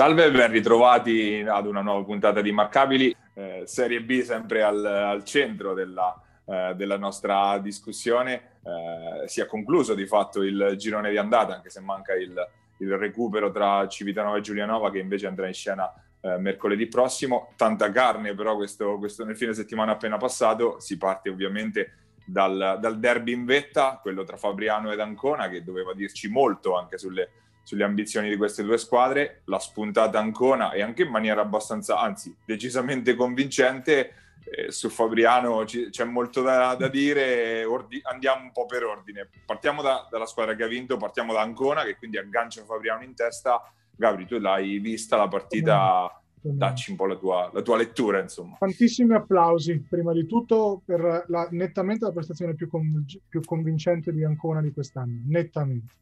Salve e ben ritrovati ad una nuova puntata di Immarcabili, eh, Serie B sempre al, al centro della, eh, della, nostra discussione. Eh, si è concluso di fatto il girone di andata, anche se manca il, il recupero tra Civitanova e Giulianova che invece andrà in scena eh, mercoledì prossimo. Tanta carne però questo, questo, nel fine settimana appena passato, si parte ovviamente dal, dal derby in vetta, quello tra Fabriano ed Ancona che doveva dirci molto anche sulle sulle ambizioni di queste due squadre, la spuntata Ancona e anche in maniera abbastanza, anzi decisamente convincente, eh, su Fabriano ci, c'è molto da, da dire, ordi, andiamo un po' per ordine. Partiamo da, dalla squadra che ha vinto, partiamo da Ancona che quindi aggancia Fabriano in testa. Gabri, tu l'hai vista la partita? dacci un po' la tua, la tua, lettura, insomma. Tantissimi applausi, prima di tutto, per la, nettamente la prestazione più, conv- più, convincente di Ancona di quest'anno, nettamente.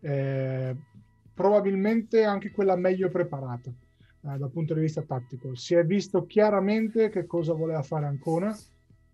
Eh, probabilmente anche quella meglio preparata eh, dal punto di vista tattico. Si è visto chiaramente che cosa voleva fare Ancona,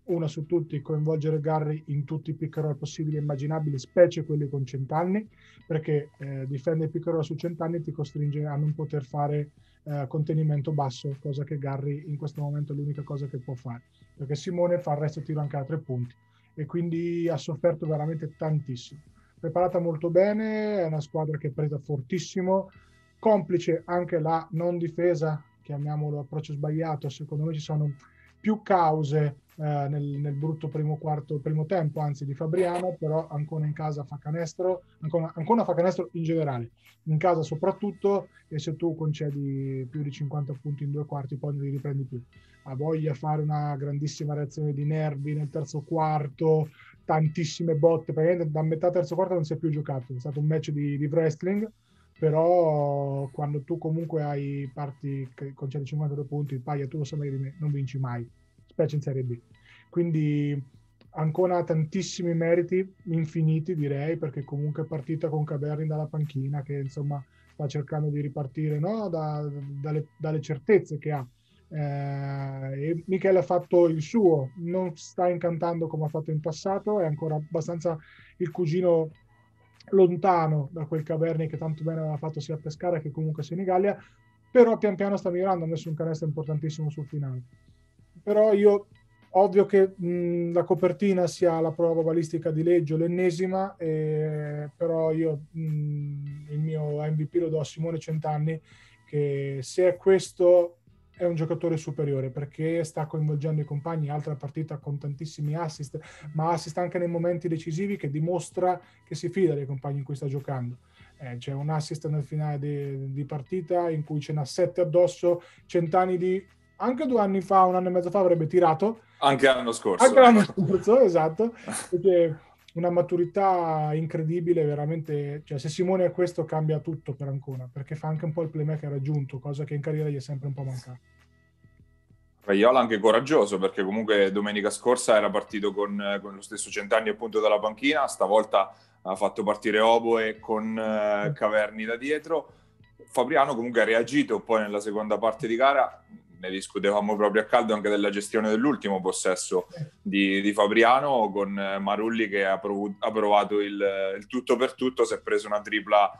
una su tutti, coinvolgere Garry in tutti i pick and roll possibili e immaginabili, specie quelli con cent'anni, perché eh, difendere il pick and roll su cent'anni ti costringe a non poter fare eh, contenimento basso, cosa che Garry in questo momento è l'unica cosa che può fare, perché Simone fa il resto tiro anche a tre punti e quindi ha sofferto veramente tantissimo preparata molto bene, è una squadra che è presa fortissimo, complice anche la non difesa, chiamiamolo approccio sbagliato, secondo me ci sono più cause eh, nel, nel, brutto primo quarto, primo tempo, anzi di Fabriano, però Ancona in casa fa canestro, Ancona, Ancona fa canestro in generale, in casa soprattutto, e se tu concedi più di 50 punti in due quarti poi non li riprendi più. Ha voglia fare una grandissima reazione di nervi nel terzo quarto, tantissime botte, praticamente da metà terzo quarto non si è più giocato, è stato un match di, di wrestling, però quando tu comunque hai parti con 152 punti, il paia tu lo sai meglio di me, non vinci mai, specie in Serie B. Quindi ancora tantissimi meriti, infiniti direi, perché comunque è partita con Caberni dalla panchina che insomma sta cercando di ripartire no? da, dalle, dalle certezze che ha eh, Michele ha fatto il suo, non sta incantando come ha fatto in passato, è ancora abbastanza il cugino lontano da quel Caverni che tanto bene aveva fatto sia a Pescara che comunque in Italia, però pian piano sta migliorando, ha messo un canestro importantissimo sul finale. Però io, ovvio che mh, la copertina sia la prova balistica di Leggio, l'ennesima, eh, però io mh, il mio MVP lo do a Simone Centanni, che se è questo è un giocatore superiore perché sta coinvolgendo i compagni, altra partita con tantissimi assist, ma assist anche nei momenti decisivi che dimostra che si fida dei compagni in cui sta giocando. Eh, c'è un assist nel finale di, di partita in cui ce n'ha sette addosso, cent'anni di... Anche due anni fa, un anno e mezzo fa avrebbe tirato. Anche l'anno scorso. Anche l'anno scorso, esatto. Perché una maturità incredibile, veramente. Cioè, se Simone è questo, cambia tutto per Ancona, perché fa anche un po' il playmaker raggiunto, cosa che in carriera gli è sempre un po' mancata. Raiola anche coraggioso perché comunque domenica scorsa era partito con, con, lo stesso Centanni appunto dalla panchina, stavolta ha fatto partire Oboe con eh, Caverni da dietro. Fabriano comunque ha reagito poi nella seconda parte di gara, ne discutevamo proprio a caldo anche della gestione dell'ultimo possesso di, di Fabriano con Marulli che ha, prov- ha provato il, il, tutto per tutto, si è preso una tripla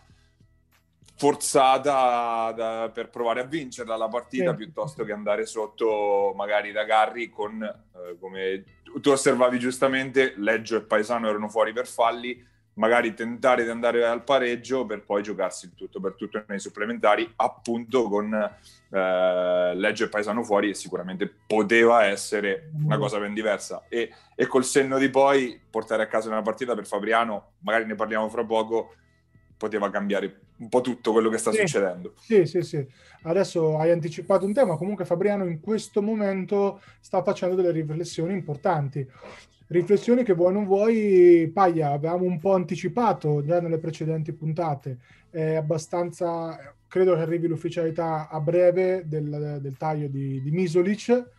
forzata da, per provare a vincerla la partita sì. piuttosto che andare sotto magari da Garri con, eh, come tu osservavi giustamente, Leggio e Paesano erano fuori per falli, magari tentare di andare al pareggio per poi giocarsi il tutto per tutto nei supplementari, appunto con eh, Leggio e Paesano fuori e sicuramente poteva essere una cosa ben diversa. E, e, col senno di poi portare a casa una partita per Fabriano, magari ne parliamo fra poco, poteva cambiare un po' tutto quello che sta sì, succedendo. Sì, sì, sì. Adesso hai anticipato un tema, comunque Fabriano in questo momento sta facendo delle riflessioni importanti riflessioni che vuoi non vuoi, Paglia, avevamo un po' anticipato già nelle precedenti puntate, è abbastanza, credo che arrivi l'ufficialità a breve del, del taglio di, di Misolic,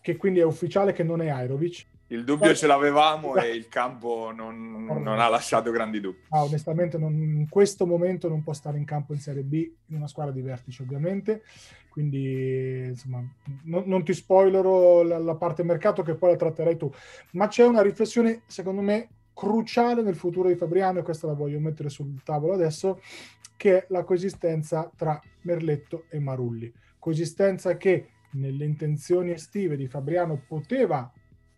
che quindi è ufficiale che non è Airovic. Il dubbio Poi... ce l'avevamo e il campo non, non ha lasciato grandi dubbi. Ah, onestamente non, in questo momento non può stare in campo in Serie B, in una squadra di vertice ovviamente, quindi insomma non, non ti spoilerò la, la, parte mercato che poi la tratterai tu, ma c'è una riflessione secondo me cruciale nel futuro di Fabriano e questa la voglio mettere sul tavolo adesso, che è la coesistenza tra Merletto e Marulli. Coesistenza che nelle intenzioni estive di Fabriano poteva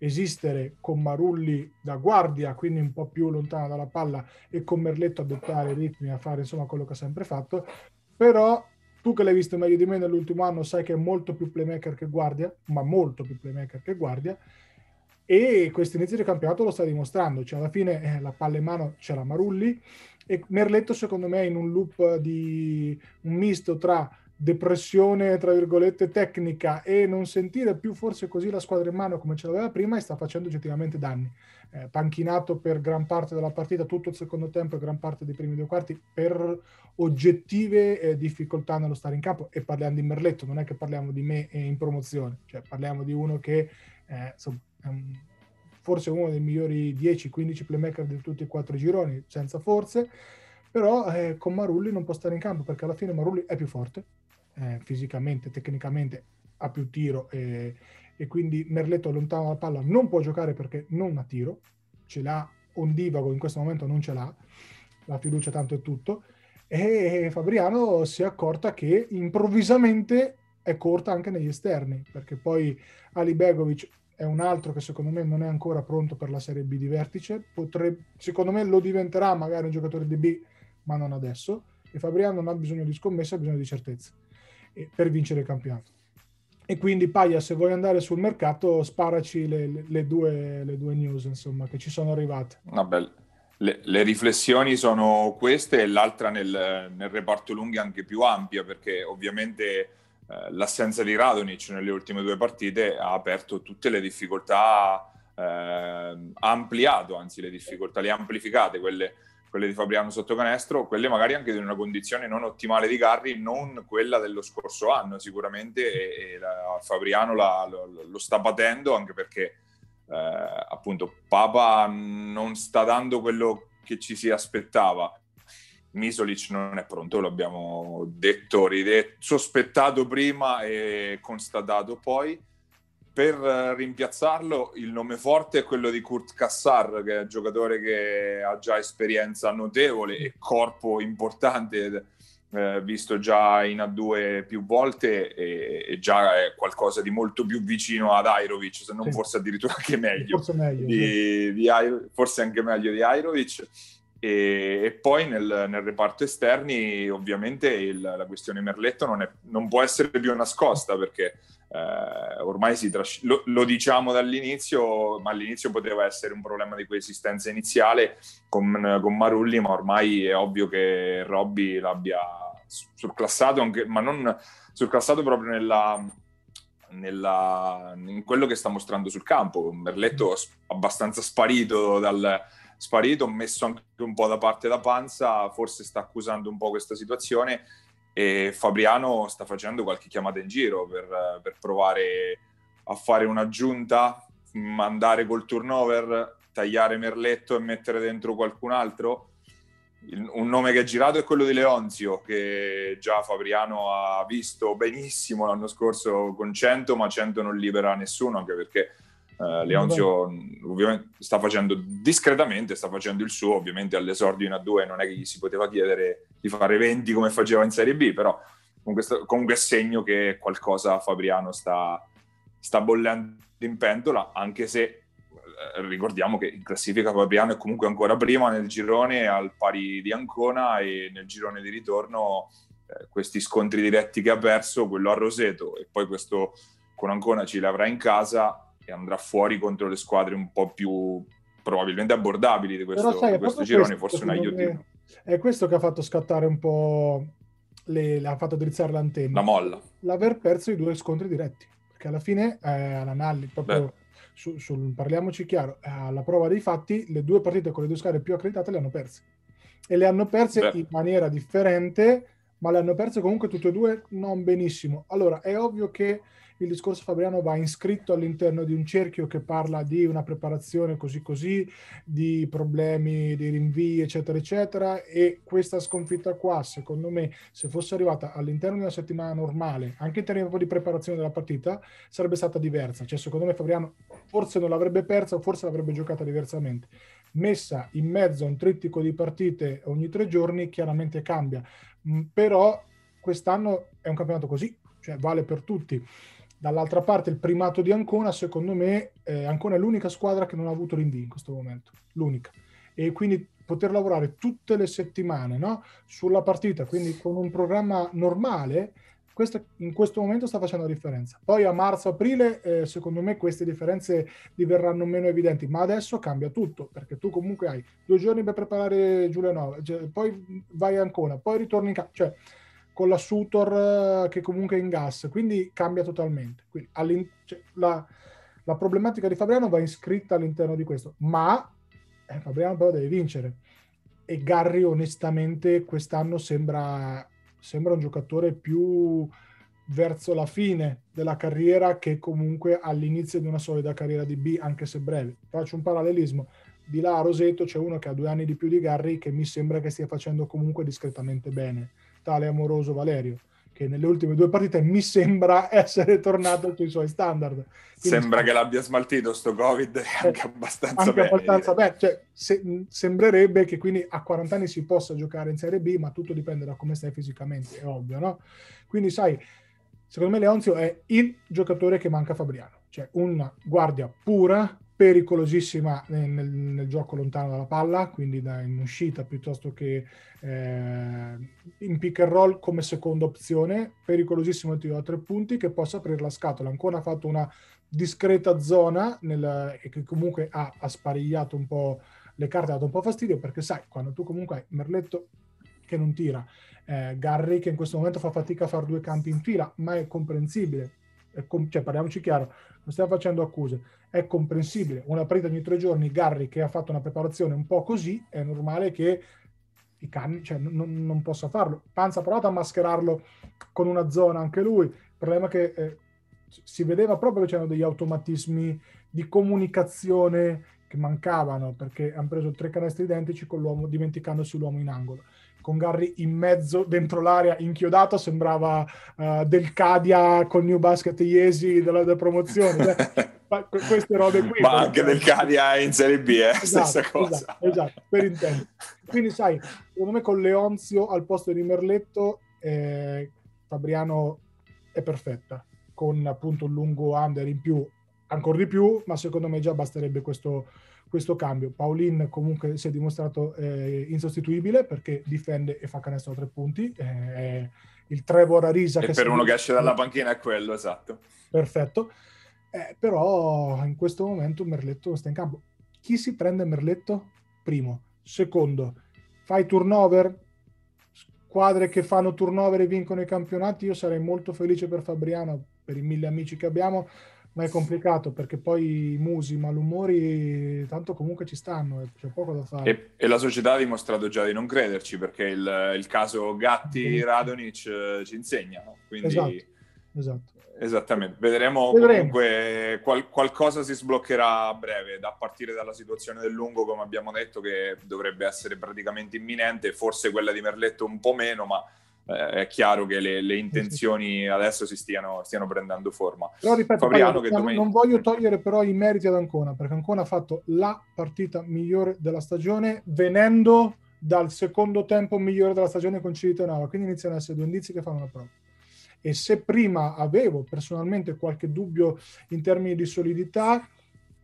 esistere con Marulli da guardia, quindi un po' più lontano dalla palla, e con Merletto a dettare i ritmi, a fare insomma quello che ha sempre fatto, però tu che l'hai visto meglio di me nell'ultimo anno sai che è molto più playmaker che guardia, ma molto più playmaker che guardia, e questo inizio di campionato lo sta dimostrando, cioè alla fine eh, la palla in mano c'è la Marulli e Merletto secondo me in un loop di un misto tra depressione, tra virgolette, tecnica e non sentire più forse così la squadra in mano come ce l'aveva prima e sta facendo oggettivamente danni. Eh, panchinato per gran parte della partita, tutto il secondo tempo e gran parte dei primi due quarti per oggettive eh, difficoltà nello stare in campo. E parliamo di Merletto, non è che parliamo di me in promozione, cioè parliamo di uno che eh, insomma, è un, forse uno dei migliori 10-15 playmaker di tutti e quattro i gironi, senza forze, però eh, con Marulli non può stare in campo perché alla fine Marulli è più forte, eh, fisicamente, tecnicamente ha più tiro e, e, quindi Merletto lontano dalla palla non può giocare perché non ha tiro, ce l'ha Ondivago in questo momento non ce l'ha, la fiducia tanto è tutto, e Fabriano si è accorta che improvvisamente è corta anche negli esterni, perché poi Ali Begovic è un altro che secondo me non è ancora pronto per la Serie B di vertice, Potrebbe, secondo me lo diventerà magari un giocatore di B, ma non adesso, e Fabriano non ha bisogno di scommessa, ha bisogno di certezza per vincere il campionato. E quindi Paglia, se vuoi andare sul mercato, sparaci le, le, le, due, le due, news insomma, che ci sono arrivate. Vabbè, le, le, riflessioni sono queste e l'altra nel, nel, reparto lunghi anche più ampia, perché ovviamente eh, l'assenza di Radonic nelle ultime due partite ha aperto tutte le difficoltà, eh, ha ampliato anzi le difficoltà, le ha amplificate, quelle quelle di Fabriano sotto canestro, quelle magari anche in una condizione non ottimale di Garri, non quella dello scorso anno sicuramente, e, e la, Fabriano la, lo, lo, sta patendo anche perché eh, appunto Papa non sta dando quello che ci si aspettava. Misolic non è pronto, l'abbiamo detto, ridetto, sospettato prima e constatato poi per rimpiazzarlo il nome forte è quello di Kurt Kassar, che è un giocatore che ha già esperienza notevole e corpo importante, eh, visto già in A2 più volte e, e, già è qualcosa di molto più vicino ad Airovic, se non sì. forse addirittura anche meglio. Forse, meglio, di, sì. di forse anche meglio di Airovic. E, e, poi nel, nel, reparto esterni ovviamente il, la questione Merletto non, è, non può essere più nascosta perché eh, ormai si tras- lo, lo, diciamo dall'inizio, ma all'inizio poteva essere un problema di coesistenza iniziale con, con Marulli, ma ormai è ovvio che Robby l'abbia surclassato, anche, ma non surclassato proprio nella, nella, in quello che sta mostrando sul campo. Merletto abbastanza sparito dal, sparito, messo anche un po' da parte da panza, forse sta accusando un po' questa situazione e Fabriano sta facendo qualche chiamata in giro per, per provare a fare un'aggiunta, mandare col turnover, tagliare Merletto e mettere dentro qualcun altro. Il, un nome che è girato è quello di Leonzio, che già Fabriano ha visto benissimo l'anno scorso con 100, ma 100 non libera nessuno, anche perché eh, Leonzio ovviamente sta facendo discretamente, sta facendo il suo, ovviamente all'esordio in A2 non è che gli si poteva chiedere di fare 20 come faceva in Serie B, però comunque, comunque è segno che qualcosa Fabriano sta, sta bollendo in pentola, anche se eh, ricordiamo che in classifica Fabriano è comunque ancora prima nel girone al pari di Ancona e nel girone di ritorno eh, questi scontri diretti che ha perso, quello a Roseto e poi questo con Ancona ci l'avrà in casa e andrà fuori contro le squadre un po' più probabilmente abbordabili di questo, sai, di questo girone, forse un aiutino. È questo che ha fatto scattare un po', le, ha fatto drizzare l'antenna. La molla. L'aver perso i due scontri diretti, perché alla fine eh, all'analisi, proprio su, sul, parliamoci chiaro, alla prova dei fatti, le due partite con le due squadre più accreditate le hanno perse. E le hanno perse Beh. in maniera differente, ma le hanno perse comunque tutte e due non benissimo. Allora, è ovvio che il discorso Fabriano va iscritto all'interno di un cerchio che parla di una preparazione così così, di problemi, di rinvii, eccetera, eccetera. E questa sconfitta qua, secondo me, se fosse arrivata all'interno di una settimana normale, anche in termini di preparazione della partita, sarebbe stata diversa. Cioè, secondo me, Fabriano forse non l'avrebbe persa, forse l'avrebbe giocata diversamente. Messa in mezzo a un trittico di partite ogni tre giorni, chiaramente cambia mm, però quest'anno è un campionato così, cioè vale per tutti. Dall'altra parte il primato di Ancona, secondo me, eh, Ancona è l'unica squadra che non ha avuto rinvii in questo momento, l'unica. E quindi poter lavorare tutte le settimane no? sulla partita, quindi con un programma normale, questo, in questo momento sta facendo la differenza. Poi a marzo-aprile, eh, secondo me, queste differenze diverranno meno evidenti, ma adesso cambia tutto, perché tu comunque hai due giorni per preparare Giulianova, cioè, poi vai ancora, poi ritorni in casa, cioè con la Sutor eh, che comunque è in gas, quindi cambia totalmente. Quindi, cioè, la, la, problematica di Fabriano va iscritta all'interno di questo, ma eh, Fabriano però deve vincere. E Garri onestamente quest'anno sembra sembra un giocatore più verso la fine della carriera che comunque all'inizio di una solida carriera di B, anche se breve. Faccio un parallelismo. Di là a Roseto c'è uno che ha due anni di più di Garri che mi sembra che stia facendo comunque discretamente bene, tale amoroso Valerio che nelle ultime due partite mi sembra essere tornato sui suoi standard. Quindi, sembra che l'abbia smaltito sto Covid eh, anche abbastanza anche bene. Abbastanza bene. Cioè, se, sembrerebbe che quindi a 40 anni si possa giocare in Serie B, ma tutto dipende da come stai fisicamente, è ovvio, no? Quindi sai, secondo me Leonzio è il giocatore che manca a Fabriano, cioè una guardia pura, pericolosissima nel, nel, gioco lontano dalla palla, quindi da, in uscita piuttosto che eh, in pick and roll come seconda opzione, pericolosissimo tiro da tre punti che possa aprire la scatola. Ancora ha fatto una discreta zona nel, e che comunque ha, ha sparigliato un po' le carte, ha dato un po' fastidio perché sai, quando tu comunque hai Merletto che non tira, eh, Garry che in questo momento fa fatica a fare due campi in fila, ma è comprensibile com- cioè parliamoci chiaro, non stiamo facendo accuse, è comprensibile. Una partita ogni tre giorni, Garri che ha fatto una preparazione un po' così, è normale che i canni, cioè, non, non possa farlo. Panza ha provato a mascherarlo con una zona anche lui, il problema è che eh, si vedeva proprio che c'erano degli automatismi di comunicazione che mancavano perché hanno preso tre canestri identici con l'uomo dimenticandosi l'uomo in angolo con Garry in mezzo dentro l'area inchiodato sembrava uh, del Cadia con New Basket Iesi della, della promozione. Queste robe qui ma anche del Cadia in Serie B eh? esatto, stessa cosa. esatto, esatto per intendere quindi sai secondo me con Leonzio al posto di Merletto eh, Fabriano è perfetta con appunto un lungo under in più ancora di più ma secondo me già basterebbe questo questo cambio. Paulin comunque si è dimostrato eh, insostituibile perché difende e fa canestro a tre punti. Eh, il Trevor Arisa. E che per uno che esce dalla panchina è quello, esatto. Perfetto. Eh, però in questo momento Merletto sta in campo. Chi si prende Merletto? Primo. Secondo, fai turnover? Squadre che fanno turnover e vincono i campionati, io sarei molto felice per Fabriano, per i mille amici che abbiamo ma è complicato perché poi i musi, i malumori, tanto comunque ci stanno, c'è poco da fare. E, e, la società ha dimostrato già di non crederci perché il, il caso Gatti-Radonic eh, ci insegna, no? Quindi... Esatto, esatto. Esattamente, vedremo, Vedremo. comunque qual- qualcosa si sbloccherà a breve, da partire dalla situazione del lungo, come abbiamo detto, che dovrebbe essere praticamente imminente, forse quella di Merletto un po' meno, ma eh, è chiaro che le, le intenzioni adesso si stiano, stiano, prendendo forma. Però ripeto, Fabriano, Paolo, domenica... non voglio togliere però i meriti ad Ancona, perché Ancona ha fatto la partita migliore della stagione venendo dal secondo tempo migliore della stagione con Civitanova, quindi iniziano ad essere due indizi che fanno la prova. E se prima avevo personalmente qualche dubbio in termini di solidità,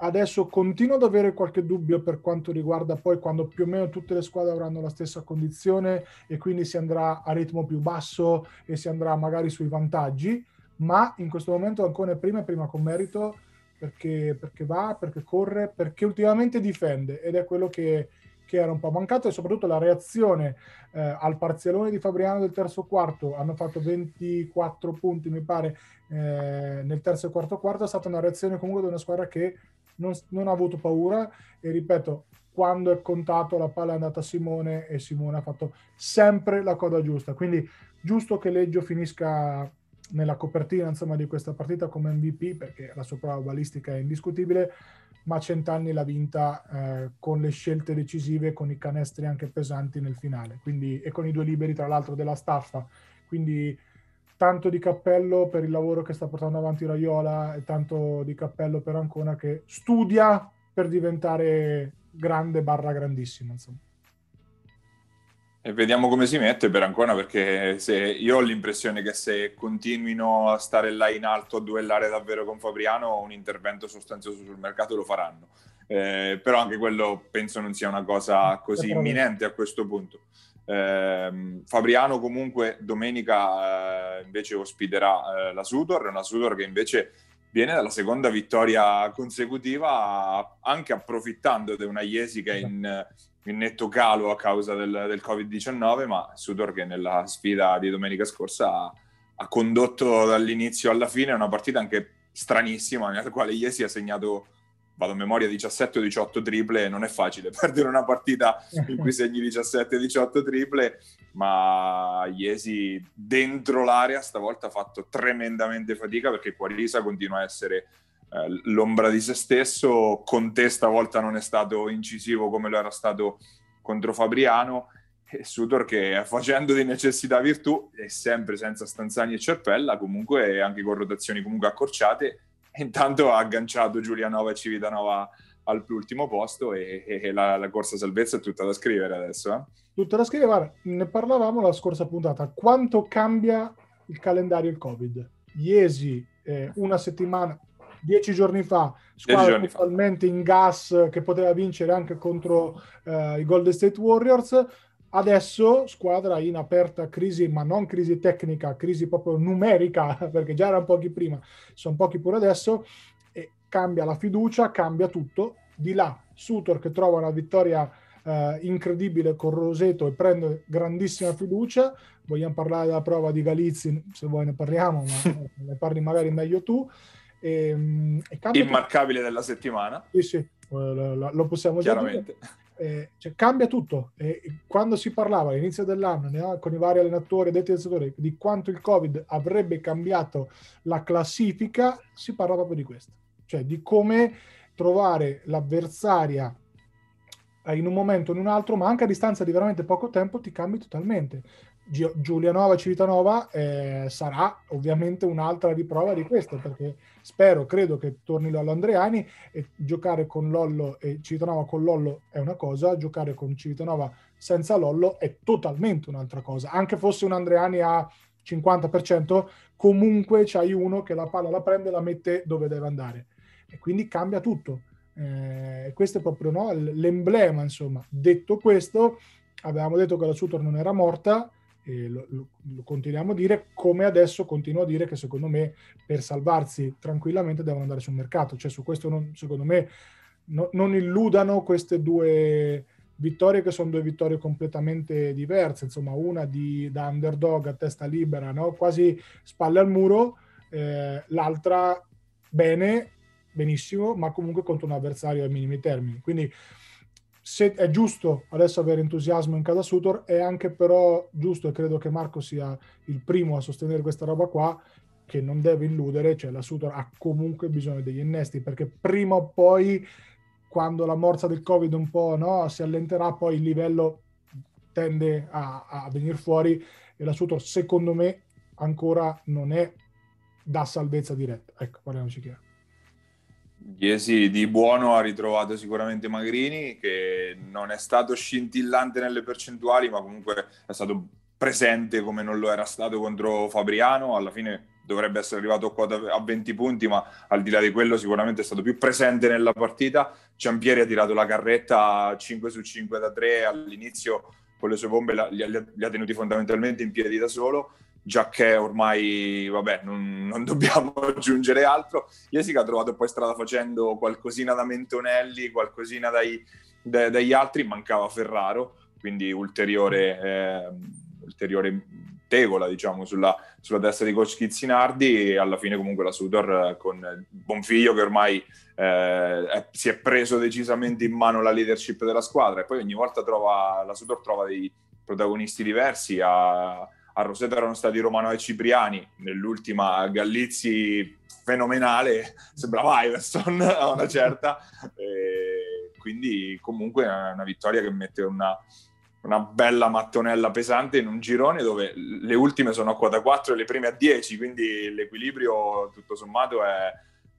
Adesso continuo ad avere qualche dubbio per quanto riguarda poi quando più o meno tutte le squadre avranno la stessa condizione e quindi si andrà a ritmo più basso e si andrà magari sui vantaggi, ma in questo momento ancora prima e prima con merito perché, perché va, perché corre, perché ultimamente difende ed è quello che, che era un po' mancato e soprattutto la reazione eh, al parzialone di Fabriano del terzo quarto, hanno fatto 24 punti mi pare eh, nel terzo e quarto quarto, è stata una reazione comunque di una squadra che non, non, ha avuto paura e ripeto, quando è contato la palla è andata a Simone e Simone ha fatto sempre la coda giusta. Quindi giusto che Leggio finisca nella copertina insomma, di questa partita come MVP perché la sua prova balistica è indiscutibile, ma Centanni l'ha vinta eh, con le scelte decisive, con i canestri anche pesanti nel finale quindi, e con i due liberi tra l'altro della staffa. Quindi tanto di cappello per il lavoro che sta portando avanti Raiola e tanto di cappello per Ancona che studia per diventare grande barra grandissimo. Insomma. E vediamo come si mette per Ancona, perché se, io ho l'impressione che se continuino a stare là in alto a duellare davvero con Fabriano, un intervento sostanzioso sul mercato lo faranno. Eh, però anche quello penso non sia una cosa così imminente a questo punto. Eh, Fabriano comunque domenica eh, invece ospiterà eh, la Sutor, una Sutor che invece viene dalla seconda vittoria consecutiva, anche approfittando di una Iesi che è in, in netto calo a causa del, del, Covid-19, ma Sudor che nella sfida di domenica scorsa ha, ha, condotto dall'inizio alla fine una partita anche stranissima, nella quale Iesi ha segnato, vado a memoria, 17 o 18 triple, non è facile perdere una partita in cui segni 17 18 triple, ma Iesi dentro l'area stavolta ha fatto tremendamente fatica perché Quarisa continua a essere eh, l'ombra di se stesso, con te stavolta non è stato incisivo come lo era stato contro Fabriano, e Sutor che facendo di necessità virtù e sempre senza Stanzani e Cerpella, comunque anche con rotazioni comunque accorciate, intanto ha agganciato Giulianova e Civitanova al ultimo posto e, e la, la, corsa salvezza è tutta da scrivere adesso. Eh? Tutta da scrivere, guarda, ne parlavamo la scorsa puntata, quanto cambia il calendario il Covid? Iesi, eh, una settimana, dieci giorni fa, squadra totalmente in gas che poteva vincere anche contro uh, i Golden State Warriors. Adesso squadra in aperta crisi, ma non crisi tecnica, crisi proprio numerica, perché già erano pochi prima, sono pochi pure adesso, e cambia la fiducia, cambia tutto. Di là, Sutor che trova una vittoria uh, incredibile con Roseto e prende grandissima fiducia. Vogliamo parlare della prova di Galizzi, se vuoi ne parliamo, ma ne parli magari meglio tu. E, ehm, e Immarcabile tutto. della settimana. Sì, sì, lo, lo possiamo Chiaramente. dire. Eh, cioè, cambia tutto. E quando si parlava all'inizio dell'anno no, con i vari allenatori e detti allenatori di quanto il Covid avrebbe cambiato la classifica, si parla proprio di questo, cioè di come trovare l'avversaria in un momento o in un altro, ma anche a distanza di veramente poco tempo, ti cambi totalmente. Giulianova Civitanova eh, sarà ovviamente un'altra riprova di questo perché spero, credo che torni Lollo Andreani e giocare con Lollo e Civitanova con Lollo è una cosa, giocare con Civitanova senza Lollo è totalmente un'altra cosa. Anche fosse un Andreani a 50% comunque c'hai uno che la palla la prende e la mette dove deve andare. E quindi cambia tutto. Eh, questo è proprio no, l'emblema insomma. Detto questo avevamo detto che la Sutor non era morta e lo, lo, lo, continuiamo a dire, come adesso continuo a dire che secondo me per salvarsi tranquillamente devono andare sul mercato. Cioè su questo non, secondo me no, non illudano queste due vittorie che sono due vittorie completamente diverse, insomma una di, da underdog a testa libera, no? quasi spalle al muro, eh, l'altra bene, benissimo, ma comunque contro un avversario ai minimi termini. Quindi se è giusto adesso avere entusiasmo in casa Sutor, è anche però giusto, e credo che Marco sia il primo a sostenere questa roba qua, che non deve illudere, cioè la Sutor ha comunque bisogno degli innesti, perché prima o poi, quando la morsa del Covid un po' no, si allenterà, poi il livello tende a, a venire fuori e la Sutor, secondo me, ancora non è da salvezza diretta. Ecco, parliamoci chiaro. Iesi di buono ha ritrovato sicuramente Magrini, che non è stato scintillante nelle percentuali, ma comunque è stato presente come non lo era stato contro Fabriano. Alla fine dovrebbe essere arrivato a 20 punti, ma al di là di quello sicuramente è stato più presente nella partita. Ciampieri ha tirato la carretta 5 su 5 da 3 all'inizio con le sue bombe, li ha, li ha tenuti fondamentalmente in piedi da solo già che ormai, vabbè, non, non dobbiamo aggiungere altro. Jessica ha trovato poi strada facendo qualcosina da Mentonelli, qualcosina dai, da, dagli altri, mancava Ferraro, quindi ulteriore, eh, ulteriore tegola, diciamo, sulla, sulla testa di coach Chizzinardi e alla fine comunque la Sudor con Bonfiglio che ormai eh, è, si è preso decisamente in mano la leadership della squadra e poi ogni volta trova, la Sudor trova dei protagonisti diversi, a a Roseto erano stati Romano e Cipriani, nell'ultima Gallizzi fenomenale, sembrava Iverson a una certa, e quindi comunque è una vittoria che mette una, una bella mattonella pesante in un girone dove le ultime sono a quota 4 e le prime a 10, quindi l'equilibrio tutto sommato è,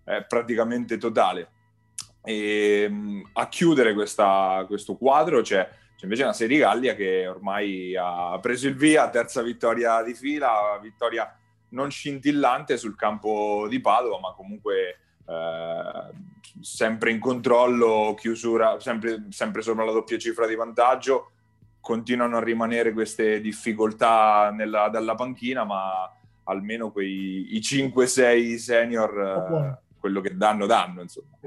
è praticamente totale. E a chiudere questa, questo quadro c'è, c'è C'è invece una Serie Gallia che ormai ha preso il via, terza vittoria di fila, vittoria non scintillante sul campo di Padova, ma comunque eh, sempre in controllo, chiusura, sempre, sempre sopra la doppia cifra di vantaggio. Continuano a rimanere queste difficoltà nella, dalla panchina, ma almeno quei i 5-6 senior, eh, quello che danno, danno. Insomma.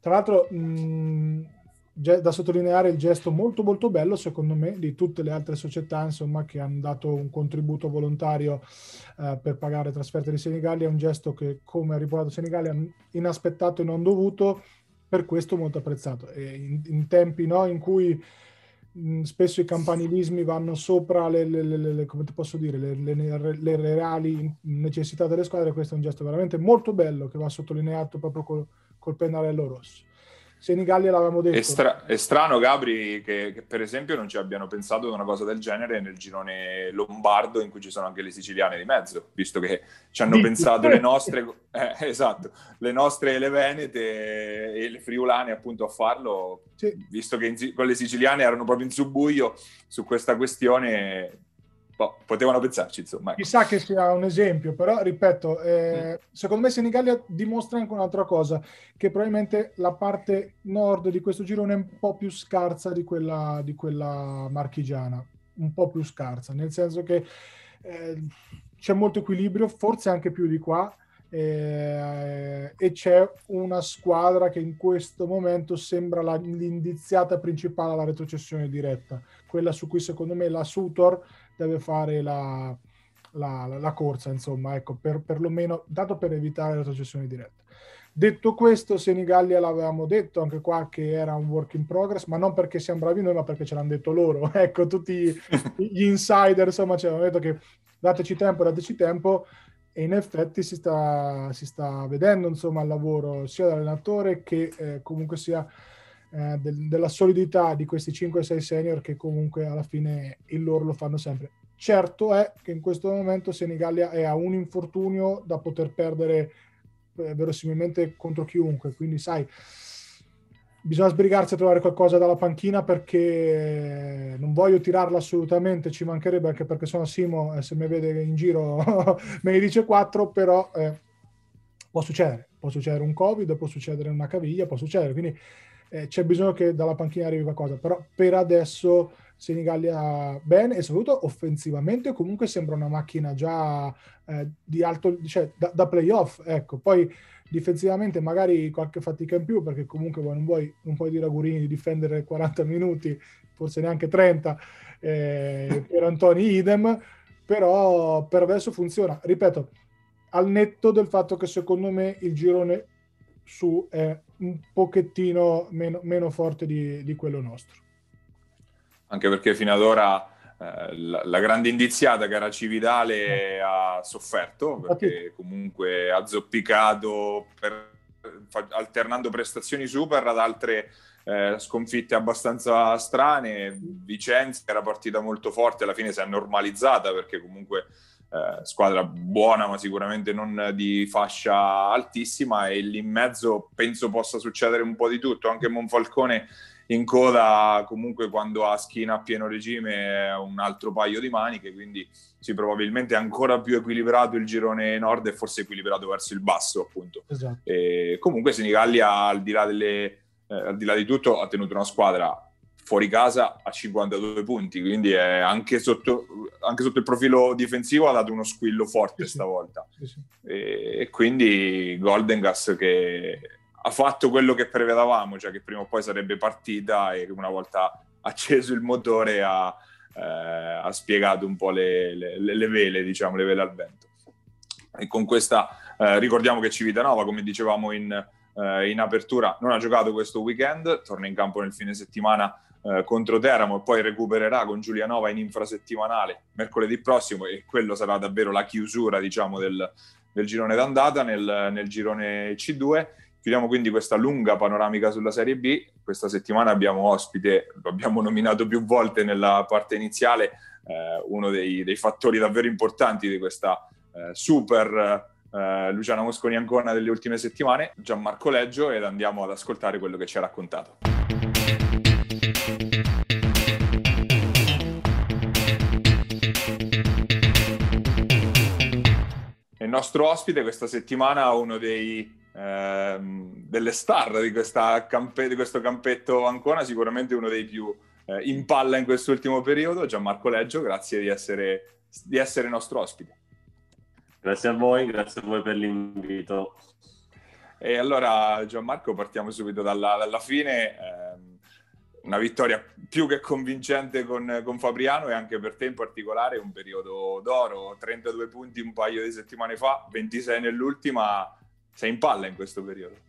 Tra l'altro, mh, da sottolineare il gesto molto molto bello secondo me di tutte le altre società insomma che hanno dato un contributo volontario eh, per pagare trasferte di Senigallia. È un gesto che come ha riportato Senigallia inaspettato e non dovuto per questo molto apprezzato. In, in tempi no, in cui spesso i campanilismi vanno sopra le, le, reali necessità delle squadre questo è un gesto veramente molto bello che va sottolineato proprio col, col pennarello rosso Senigallia l'avevamo detto. È, stra- è strano, Gabri, che, che, per esempio non ci abbiano pensato ad una cosa del genere nel girone lombardo in cui ci sono anche le siciliane di mezzo, visto che ci hanno Dici. pensato le nostre, eh, esatto, le nostre le venete e le friulane appunto a farlo, sì. visto che in, con le siciliane erano proprio in subbuio su questa questione boh, potevano pensarci, insomma. Ecco. Chissà che sia un esempio, però ripeto, eh, mm. secondo me Senigallia dimostra anche un'altra cosa, che probabilmente la parte nord di questo girone è un po' più scarsa di quella, di quella marchigiana, un po' più scarsa, nel senso che eh, c'è molto equilibrio, forse anche più di qua, eh, e c'è una squadra che in questo momento sembra la, l'indiziata principale alla retrocessione diretta, quella su cui secondo me la Sutor deve fare la, la, la corsa, insomma, ecco, per, perlomeno, dato per evitare la retrocessione diretta. Detto questo, Senigallia l'avevamo detto anche qua che era un work in progress, ma non perché siamo bravi noi, ma perché ce l'hanno detto loro. ecco, tutti gli insider, insomma, ci hanno detto che dateci tempo, dateci tempo, e in effetti si sta, si sta vedendo, insomma, il lavoro sia dell'allenatore che eh, comunque sia eh, del, della solidità di questi 5-6 senior che comunque alla fine il loro lo fanno sempre. Certo è che in questo momento Senigallia è a un infortunio da poter perdere eh, verosimilmente contro chiunque, quindi sai, bisogna sbrigarsi a trovare qualcosa dalla panchina perché non voglio tirarla assolutamente, ci mancherebbe anche perché sono Simo e se mi vede in giro me ne dice 4, però eh, può succedere, può succedere un covid, può succedere una caviglia, può succedere, quindi eh, c'è bisogno che dalla panchina arrivi qualcosa, però per adesso Senigallia bene e soprattutto offensivamente comunque sembra una macchina già eh, di alto, cioè da, da, playoff, ecco, poi difensivamente magari qualche fatica in più perché comunque non vuoi, non puoi dire a Gurini di difendere 40 minuti, forse neanche 30 eh, per Antoni idem, però per adesso funziona, ripeto, al netto del fatto che secondo me il girone su è un pochettino meno, meno forte di, di, quello nostro. Anche perché fino ad ora eh, la, la, grande indiziata che era Cividale eh. ha sofferto, perché comunque ha zoppicato per, alternando prestazioni super ad altre eh, sconfitte abbastanza strane. Vicenza era partita molto forte, alla fine si è normalizzata perché comunque eh, squadra buona ma sicuramente non di fascia altissima e lì in mezzo penso possa succedere un po' di tutto, anche Monfalcone in coda comunque quando ha schiena a pieno regime un altro paio di maniche, quindi sì, probabilmente è ancora più equilibrato il girone nord e forse equilibrato verso il basso appunto. Esatto. Comunque Senigallia al di là, delle, eh, al di là di tutto ha tenuto una squadra fuori casa a 52 punti, quindi anche sotto, anche, sotto, il profilo difensivo ha dato uno squillo forte sì, stavolta. Sì, sì. E, e, quindi Golden Gas che ha fatto quello che prevedavamo, cioè che prima o poi sarebbe partita e una volta acceso il motore ha, eh, ha spiegato un po' le, le, le, vele, diciamo, le vele al vento. E con questa eh, ricordiamo che Civitanova, come dicevamo in, eh, in apertura, non ha giocato questo weekend, torna in campo nel fine settimana eh, contro Teramo e poi recupererà con Giulianova in infrasettimanale mercoledì prossimo e quello sarà davvero la chiusura diciamo, del, del girone d'andata nel, nel, girone C2. Chiudiamo quindi questa lunga panoramica sulla Serie B. Questa settimana abbiamo ospite, lo abbiamo nominato più volte nella parte iniziale, eh, uno dei, dei, fattori davvero importanti di questa eh, super eh, Luciano Mosconi Ancona delle ultime settimane, Gianmarco Leggio, ed andiamo ad ascoltare quello che ci ha raccontato. Il nostro ospite questa settimana è uno dei, eh, delle star di, campe- di, questo campetto Ancona, sicuramente uno dei più eh, in palla in quest'ultimo periodo, Gianmarco Leggio, grazie di essere, di essere nostro ospite. Grazie a voi, grazie a voi per l'invito. E allora Gianmarco partiamo subito dalla, dalla fine. Eh, una vittoria più che convincente con, con, Fabriano e anche per te in particolare un periodo d'oro, 32 punti un paio di settimane fa, 26 nell'ultima, sei in palla in questo periodo.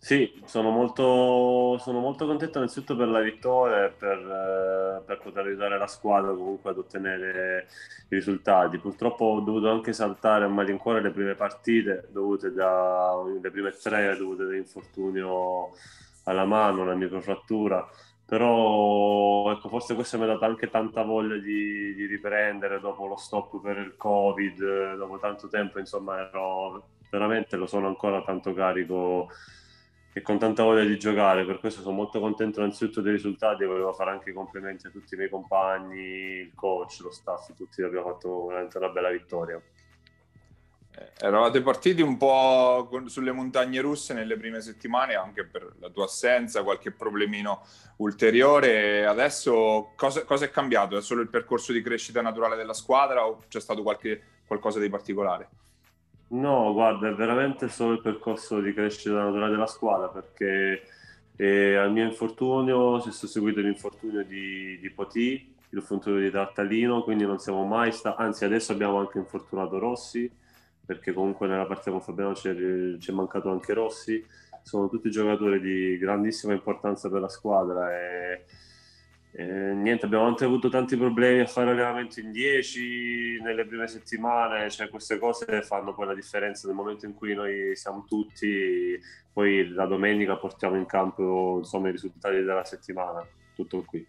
Sì, sono molto, sono molto contento innanzitutto per la vittoria e per, eh, per, poter aiutare la squadra comunque ad ottenere i risultati. Purtroppo ho dovuto anche saltare a malincuore le prime partite, dovute da, le prime tre dovute da infortunio alla mano, una microfrattura però ecco, forse questo mi ha dato anche tanta voglia di, di, riprendere dopo lo stop per il covid dopo tanto tempo insomma ero veramente lo sono ancora tanto carico e con tanta voglia di giocare. Per questo sono molto contento innanzitutto dei risultati volevo fare anche i complimenti a tutti i miei compagni il coach, lo staff tutti abbiamo fatto veramente una bella vittoria eravate partiti un po' sulle montagne russe nelle prime settimane, anche per la tua assenza, qualche problemino ulteriore. Adesso cosa, cosa, è cambiato? È solo il percorso di crescita naturale della squadra o c'è stato qualche, qualcosa di particolare? No, guarda, è veramente solo il percorso di crescita naturale della squadra perché eh, al mio infortunio si è seguito l'infortunio di, di il infortunio di Tartalino, quindi non siamo mai stati, anzi adesso abbiamo anche infortunato Rossi perché comunque nella partita con Fabiano ci è mancato anche Rossi, sono tutti giocatori di grandissima importanza per la squadra e, e niente, abbiamo anche avuto tanti problemi a fare allenamento in 10 nelle prime settimane, cioè queste cose fanno poi la differenza nel momento in cui noi siamo tutti, poi la domenica portiamo in campo insomma, i risultati della settimana, tutto qui.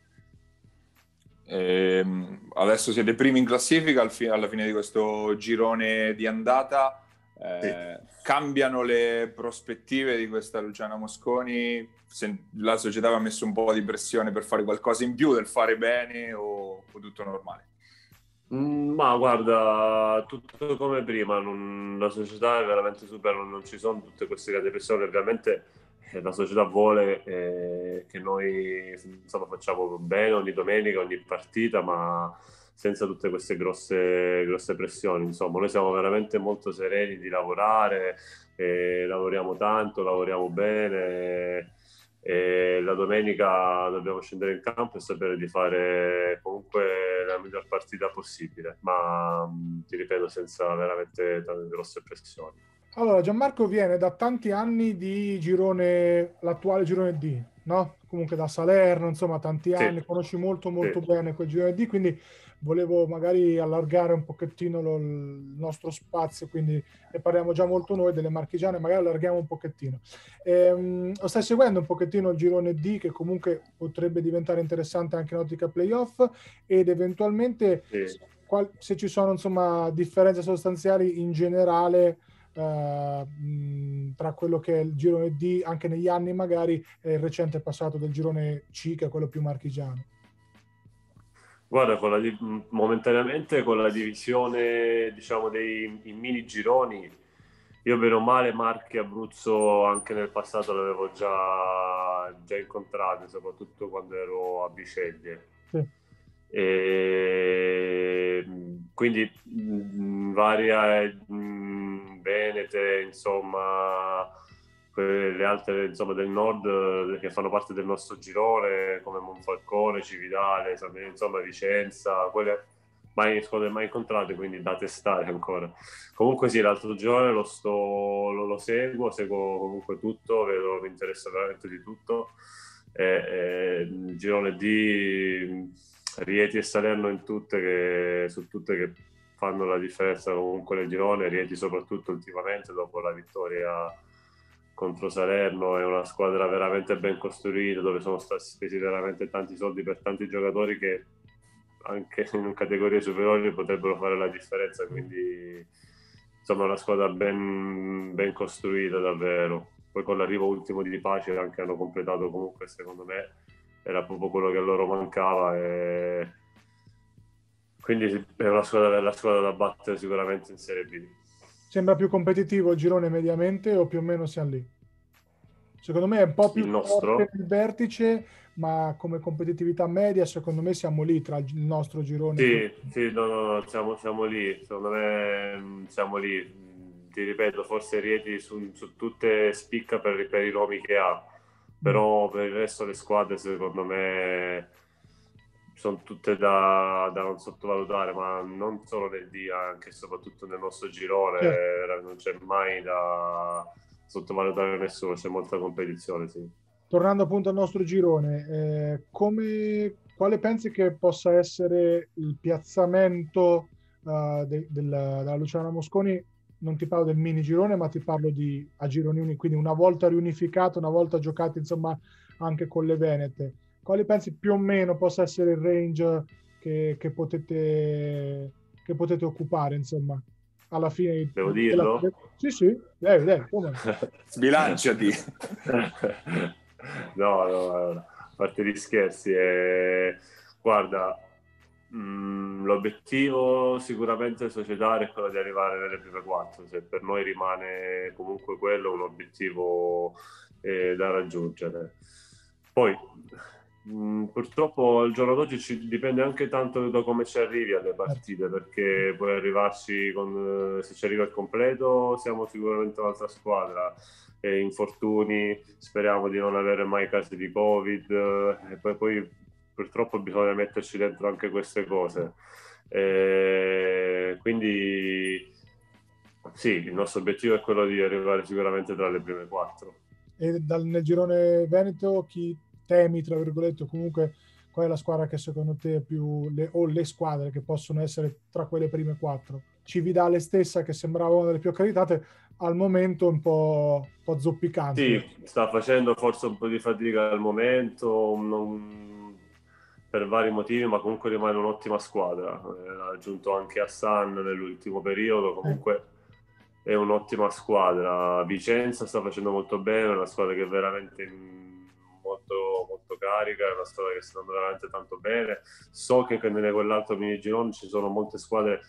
Eh, adesso siete primi in classifica fi- alla fine di questo girone di andata. Eh, sì. Cambiano le prospettive di questa Luciana Mosconi? Se la società aveva messo un po' di pressione per fare qualcosa in più, del fare bene o, o tutto normale? Mm, ma guarda, tutto come prima, non, la società è veramente super, non, non ci sono tutte queste case pressioni, ovviamente la società vuole eh, che noi insomma, facciamo bene ogni domenica, ogni partita, ma senza tutte queste grosse, grosse pressioni. Insomma, noi siamo veramente molto sereni di lavorare, eh, lavoriamo tanto, lavoriamo bene. E la domenica dobbiamo scendere in campo e sapere di fare comunque la miglior partita possibile, ma ti ripeto senza veramente tante grosse pressioni. Allora, Gianmarco viene da tanti anni di girone, l'attuale girone D, no? Comunque da Salerno, insomma, tanti anni, sì. conosci molto molto sì. bene quel girone D, quindi volevo magari allargare un pochettino lo, il nostro spazio, quindi ne parliamo già molto noi delle marchigiane, magari allarghiamo un pochettino. Ehm, stai seguendo un pochettino il girone D che comunque potrebbe diventare interessante anche in ottica playoff ed eventualmente sì. qual, se ci sono insomma differenze sostanziali in generale eh, tra quello che è il girone D anche negli anni magari e il recente passato del girone C che è quello più marchigiano? Guarda, con la, momentaneamente con la divisione diciamo dei mini gironi io bene o male Marchi e Abruzzo anche nel passato l'avevo già, già incontrato, soprattutto quando ero a Biceglie. Sì. E, quindi mh, varia mh, Venete, insomma, le altre insomma, del nord eh, che fanno parte del nostro girone, come Monfalcone, Cividale, insomma, Vicenza, quelle mai squadre mai incontrate, quindi da testare ancora. Comunque sì, l'altro girone lo, sto, lo, lo seguo, seguo comunque tutto, vedo, mi interessa veramente di tutto. E, e, il girone di Rieti e Salerno in tutte che, su tutte che fanno la differenza comunque nel girone, Rieti soprattutto ultimamente dopo la vittoria contro Salerno, è una squadra veramente ben costruita dove sono stati spesi veramente tanti soldi per tanti giocatori che anche in categorie superiori potrebbero fare la differenza, quindi insomma una squadra ben, ben costruita davvero. Poi con l'arrivo ultimo di Pace anche hanno completato comunque secondo me era proprio quello che a loro mancava e quindi è una squadra, la squadra da battere sicuramente in Serie B. Sembra più competitivo il girone mediamente o più o meno siamo lì? Secondo me è un po' più il nostro il vertice, ma come competitività media, secondo me siamo lì tra il nostro girone. Sì, sì no, no, siamo, siamo, lì. Secondo me mm, siamo lì. Ti ripeto, forse Rieti su, su tutte spicca per, per, i nomi che ha, però mm. per il resto le squadre, secondo me, sono tutte da, da non sottovalutare, ma non solo nel dia, anche e soprattutto nel nostro girone. Certo. Non c'è mai da sottovalutare nessuno, c'è molta competizione, sì. Tornando appunto al nostro girone, eh, come, quale pensi che possa essere il piazzamento uh, de, del, della Luciana Mosconi? Non ti parlo del mini girone, ma ti parlo di a gironi uni, quindi una volta riunificato, una volta giocato insomma anche con le Venete. Quale pensi più o meno possa essere il range che, che, potete, che potete occupare, insomma? alla fine. Devo dirlo? La... Sì, sì, dai, dai, come? Sbilanciati. no, no, a parte gli scherzi, eh, guarda, mh, mm, l'obiettivo sicuramente societario è quello di arrivare nelle prime quattro, se per noi rimane comunque quello un obiettivo eh, da raggiungere. Poi Mm, purtroppo al giorno d'oggi ci dipende anche tanto da come ci arrivi alle partite, perché puoi arrivarci con, eh, se ci arriva il completo siamo sicuramente un'altra squadra, e infortuni, speriamo di non avere mai casi di Covid e poi, poi purtroppo bisogna metterci dentro anche queste cose. E quindi sì, il nostro obiettivo è quello di arrivare sicuramente tra le prime quattro. E dal, nel girone Veneto chi temi, tra virgolette, o comunque qual è la squadra che secondo te è più, le, o le squadre che possono essere tra quelle prime quattro? Cividale stessa, che sembrava una delle più accreditate, al momento un po', un po' zoppicante. Sì, sta facendo forse un po' di fatica al momento, non, per vari motivi, ma comunque rimane un'ottima squadra. Eh, ha aggiunto anche Hassan nell'ultimo periodo, comunque... È un'ottima squadra. Vicenza sta facendo molto bene, è una squadra che veramente carica, è una squadra che sta andando veramente tanto bene. So che nelle quell'altro mini girone ci sono molte squadre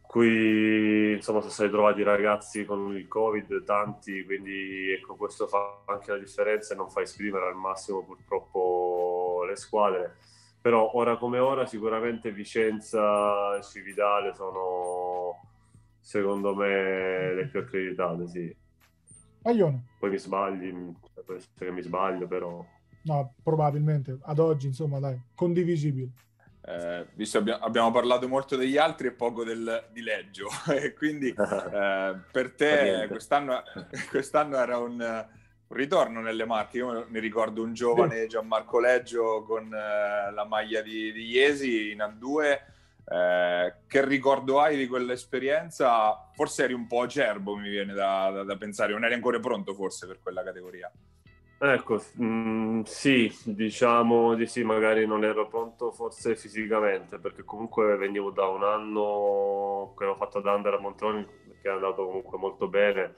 cui insomma sono stati trovati ragazzi con il covid tanti quindi ecco questo fa anche la differenza e non fa esprimere al massimo purtroppo le squadre però ora come ora sicuramente Vicenza e Cividale sono secondo me le più accreditate sì Maglione. Poi mi sbagli, può essere che mi sbaglio, però... No, probabilmente. Ad oggi, insomma, dai, condivisibile. Eh, visto abbiamo, abbiamo parlato molto degli altri e poco del, di Leggio, e quindi eh, per te quest'anno, quest'anno, era un, un, ritorno nelle marche. Io mi ricordo un giovane Gianmarco Leggio con eh, la maglia di, di Iesi in A2 eh, che ricordo hai di quell'esperienza? Forse eri un po' acerbo, mi viene da, da, da pensare, non eri ancora pronto forse per quella categoria. Ecco, mh, mm, sì, diciamo di sì, magari non ero pronto forse fisicamente, perché comunque venivo da un anno che ho fatto ad Under a Montroni, che è andato comunque molto bene,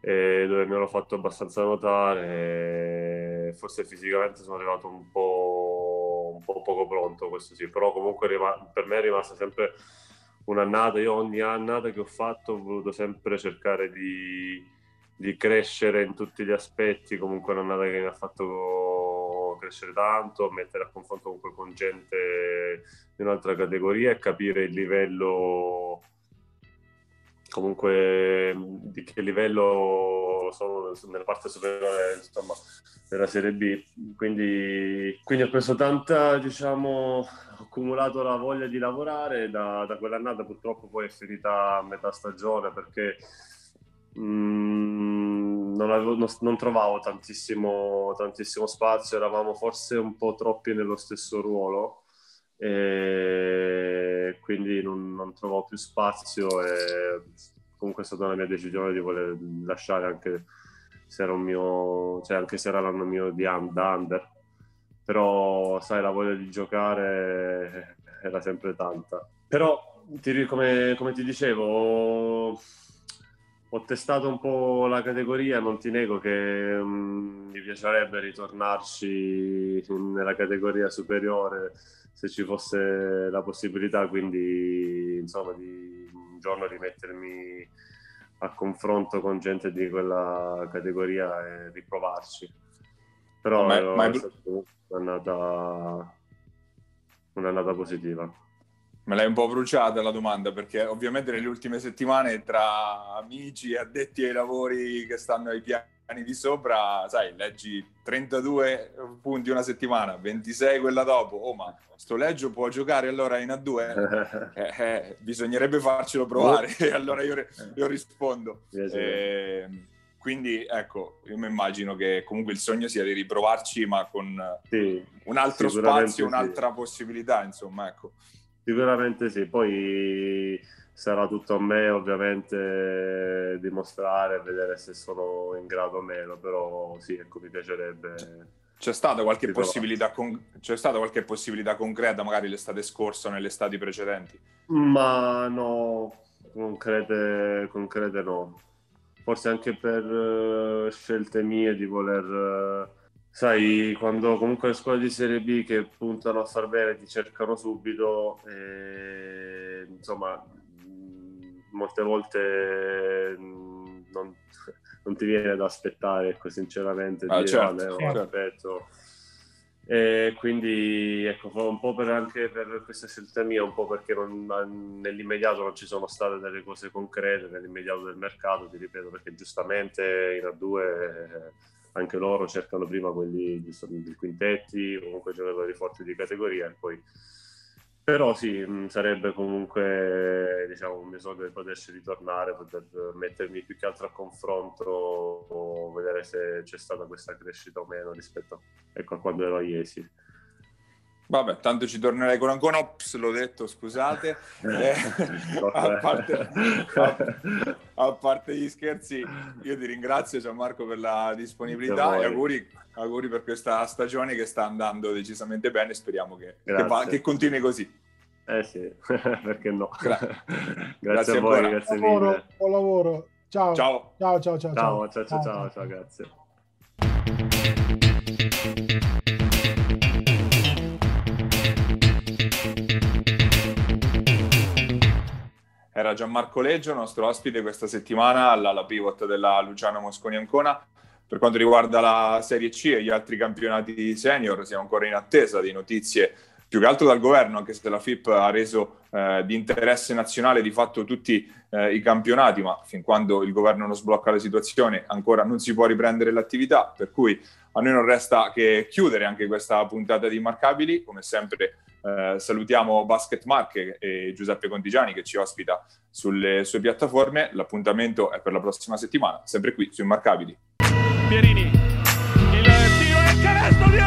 dove mi ero fatto abbastanza notare, forse fisicamente sono arrivato un po' un po' poco pronto, questo sì, però comunque per me è rimasta sempre un'annata. Io ogni annata che ho fatto ho voluto sempre cercare di, di crescere in tutti gli aspetti, comunque un'annata che mi ha fatto crescere tanto, mettere a confronto comunque con gente di un'altra categoria e capire il livello comunque di che livello sono nella parte superiore insomma, della Serie B. Quindi, quindi ho preso tanta, diciamo, ho accumulato la voglia di lavorare. Da, da quell'annata purtroppo poi è finita a metà stagione perché mh, mm, non, avevo, non, non, trovavo tantissimo, tantissimo spazio, eravamo forse un po' troppi nello stesso ruolo e quindi non, non trovavo più spazio e comunque è stata la mia decisione di voler lasciare anche se era mio, cioè anche se era l'anno mio di under, però sai la voglia di giocare era sempre tanta. Però ti, come, come ti dicevo ho, testato un po' la categoria, non ti nego che um, mi piacerebbe ritornarci nella categoria superiore se ci fosse la possibilità, quindi insomma di un giorno rimettermi a confronto con gente di quella categoria e riprovarci. Però ma, ma è un'annata, un'annata positiva. Me l'hai un po' bruciata la domanda perché ovviamente nelle ultime settimane tra amici e addetti ai lavori che stanno ai piani di sopra, sai, leggi 32 punti una settimana, 26 quella dopo, oh ma sto leggio può giocare allora in A2? Eh, eh, bisognerebbe farcelo provare, e allora io, io rispondo. Eh, quindi ecco, io mi immagino che comunque il sogno sia di riprovarci ma con sì, un altro spazio, un'altra sì. possibilità, insomma, ecco. Sicuramente sì, poi sarà tutto a me ovviamente dimostrare, vedere se sono in grado o meno, però sì, ecco, mi piacerebbe. C'è stata, qualche possibilità con... C'è stata qualche possibilità concreta, magari l'estate scorsa o nelle estati precedenti? Ma no, concrete, concrete no. Forse anche per uh, scelte mie di voler... Sai, quando comunque le scuole di Serie B che puntano a far bene ti cercano subito, e, insomma, molte volte mm, non, non, ti viene da aspettare, ecco, sinceramente, ah, dire, certo, ah, certo. aspetto. E quindi ecco, un po' per anche per questa scelta mia, un po' perché non, nell'immediato non ci sono state delle cose concrete, nell'immediato del mercato, ti ripeto, perché giustamente in A2 anche loro cercano prima quelli giustamente quintetti, comunque giocatori forti di categoria e poi però sì, mm, sarebbe comunque diciamo, un mio sogno di poterci ritornare, poter mettermi più che altro a confronto o vedere se c'è stata questa crescita o meno rispetto ecco, a quando ero a Iesi. Vabbè, tanto ci tornerei con ancora, ops, l'ho detto, scusate. Eh, a, parte, a, a, parte, gli scherzi, io ti ringrazio Gianmarco per la disponibilità e auguri, auguri, per questa stagione che sta andando decisamente bene, speriamo che, che, va, che continui così. Eh sì, perché no. Gra- grazie, grazie, a voi, grazie buon lavoro, mille. Buon lavoro, ciao. Ciao, ciao, ciao. Ciao, ciao, ciao, ciao, ciao, ciao grazie. Era Gianmarco Leggio, nostro ospite questa settimana alla pivot della Luciano Mosconi Ancona. Per quanto riguarda la Serie C e gli altri campionati senior, siamo ancora in attesa di notizie più che altro dal governo, anche se la FIP ha reso eh, di interesse nazionale di fatto tutti eh, i campionati, ma fin quando il governo non sblocca la situazione ancora non si può riprendere l'attività, per cui a noi non resta che chiudere anche questa puntata di Immarcabili, come sempre eh, salutiamo Basket Marche e Giuseppe Contigiani che ci ospita sulle sue piattaforme. L'appuntamento è per la prossima settimana, sempre qui su Immarcabili. Pierini, il tiro il canestro di